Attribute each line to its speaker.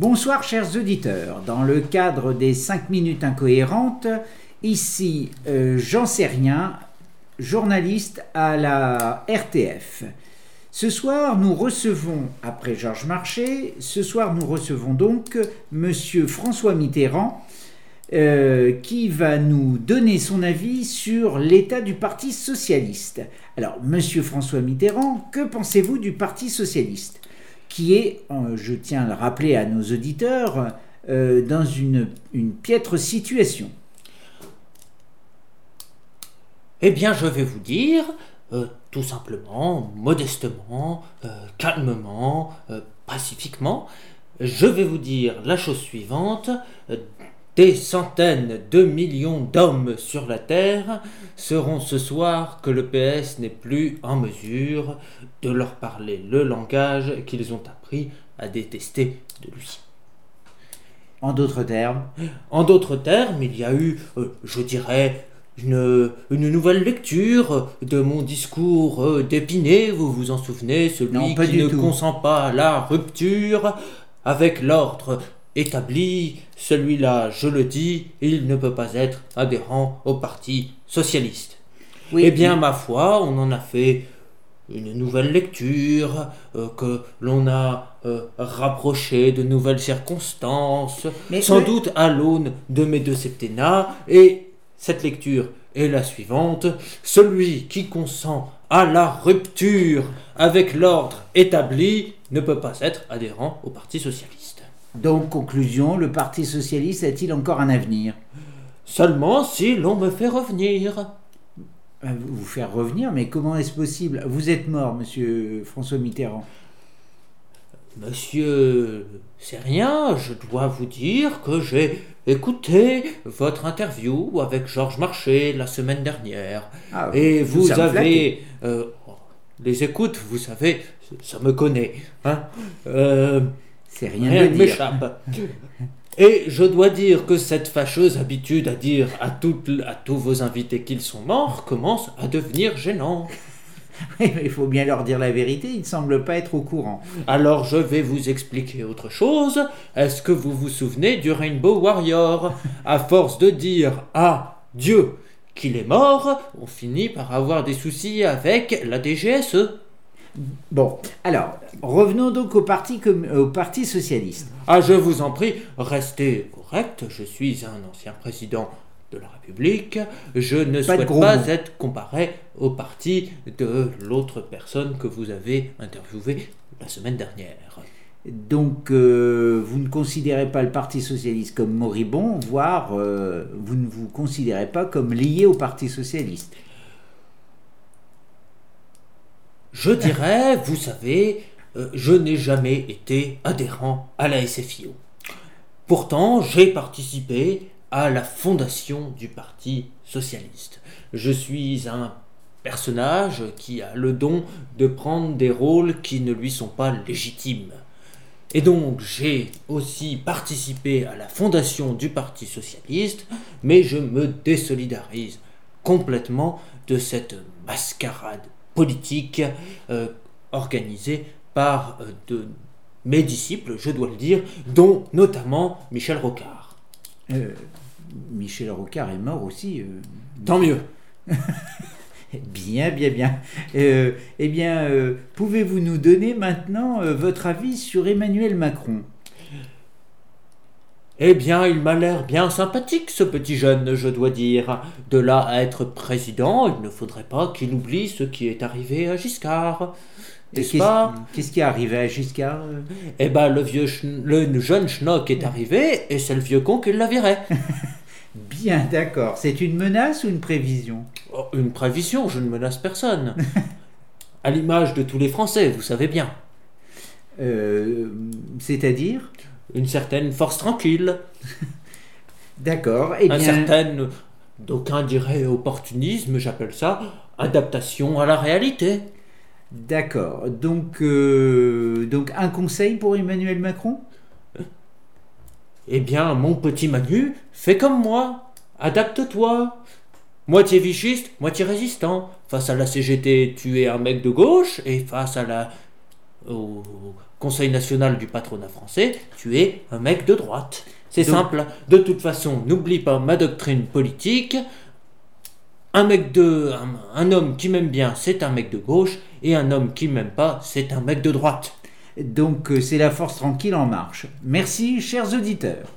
Speaker 1: Bonsoir chers auditeurs. Dans le cadre des 5 minutes incohérentes, ici euh, Serrien, journaliste à la RTF. Ce soir, nous recevons, après Georges Marché, ce soir nous recevons donc Monsieur François Mitterrand, euh, qui va nous donner son avis sur l'état du Parti socialiste. Alors, Monsieur François Mitterrand, que pensez-vous du Parti socialiste? Qui est, euh, je tiens à le rappeler à nos auditeurs, euh, dans une, piètre situation
Speaker 2: Eh bien, je vais vous dire, euh, tout simplement, modestement, calmement, pacifiquement, je vais vous dire la chose suivante. Des centaines de millions d'hommes sur la Terre seront ce soir que le PS n'est plus en mesure de leur parler le langage qu'ils ont appris à détester de lui.
Speaker 1: En d'autres termes?
Speaker 2: En d'autres termes, il y a eu, euh, je dirais, une, une, nouvelle lecture de mon discours euh, d'Épinay, vous vous en souvenez, celui qui ne consent pas à la rupture avec l'ordre établi, celui-là, je le dis, il ne peut pas être adhérent au Parti socialiste. eh bien, ma foi, on en a fait une nouvelle lecture, euh, que l'on a euh, rapproché de nouvelles circonstances, sans doute à l'aune de mes deux septennats, et cette lecture est la suivante. Celui qui consent à la rupture avec l'ordre établi ne peut pas être adhérent au Parti socialiste.
Speaker 1: Donc, conclusion, le Parti socialiste a-t-il encore un avenir?
Speaker 2: Seulement si l'on me fait revenir.
Speaker 1: Euh, vous faire revenir, mais comment est-ce possible? Vous êtes mort, monsieur François Mitterrand.
Speaker 2: Monsieur, c'est rien, je dois vous dire que j'ai écouté votre interview avec Georges Marché la semaine dernière. Ah, et vous avez... Euh, les écoutes, vous savez, ça me connaît. Hein euh,
Speaker 1: c'est rien, de
Speaker 2: m'échappe. Et je dois dire que cette fâcheuse habitude à dire à, toutes, à tous vos invités qu'ils sont morts commence à devenir gênant.
Speaker 1: Oui, mais il faut bien leur dire la vérité, ils ne semblent pas être au courant.
Speaker 2: Alors je vais vous expliquer autre chose. Est-ce que vous vous souvenez du Rainbow Warrior? À force de dire à Dieu qu'il est mort, on finit par avoir des soucis avec la DGSE.
Speaker 1: Bon, alors, revenons donc au Parti, au parti Socialiste.
Speaker 2: Ah, je vous en prie, restez correct. Je suis un ancien président de la République. Je ne souhaite pas être comparé au parti de l'autre personne que vous avez interviewé la semaine dernière.
Speaker 1: Donc, euh, vous ne considérez pas le Parti socialiste comme moribond, voire euh, vous ne vous considérez pas comme lié au Parti socialiste.
Speaker 2: Je dirais, vous savez, euh, je n'ai jamais été adhérent à la SFIO. Pourtant, j'ai participé à la fondation du Parti socialiste. Je suis un personnage qui a le don de prendre des rôles qui ne lui sont pas légitimes. Et donc j'ai aussi participé à la fondation du Parti socialiste, mais je me désolidarise complètement de cette mascarade politique euh, organisée par euh, de mes disciples, je dois le dire, dont notamment Michel Rocard.
Speaker 1: Euh, Michel Rocard est mort aussi.
Speaker 2: Tant mieux.
Speaker 1: bien, bien, bien. eh bien, pouvez-vous nous donner maintenant votre avis sur Emmanuel Macron?
Speaker 2: Eh bien, il m'a l'air bien sympathique, ce petit jeune, je dois dire. De là à être président, il ne faudrait pas qu'il oublie ce qui est arrivé à Giscard.
Speaker 1: Qu'est-ce qui est arrivé à Giscard
Speaker 2: Eh bien, le, vieux le jeune schnock est arrivé et c'est le vieux con qui l'a viré.
Speaker 1: Bien, d'accord. C'est une menace ou une prévision?
Speaker 2: Oh, Une prévision, je ne menace personne. à l'image de tous les Français, vous savez bien.
Speaker 1: Euh, c'est-à-dire?
Speaker 2: Une certaine force tranquille.
Speaker 1: D'accord.
Speaker 2: Et eh bien... Un certain, d'aucuns diraient opportunisme, j'appelle ça adaptation à la réalité.
Speaker 1: D'accord. Donc, euh, donc un conseil pour Emmanuel Macron?
Speaker 2: Eh bien, mon petit Manu, fais comme moi. Adapte-toi. Moitié vichiste, moitié résistant. Face à la CGT, tu es un mec de gauche, et face à la au Conseil national du patronat français, tu es un mec de droite. C'est simple. De toute façon, n'oublie pas ma doctrine politique. Un mec de, un, homme qui m'aime bien, c'est un mec de gauche, et un homme qui m'aime pas, c'est un mec de droite.
Speaker 1: Donc euh, c'est la force tranquille en marche. Merci, chers auditeurs.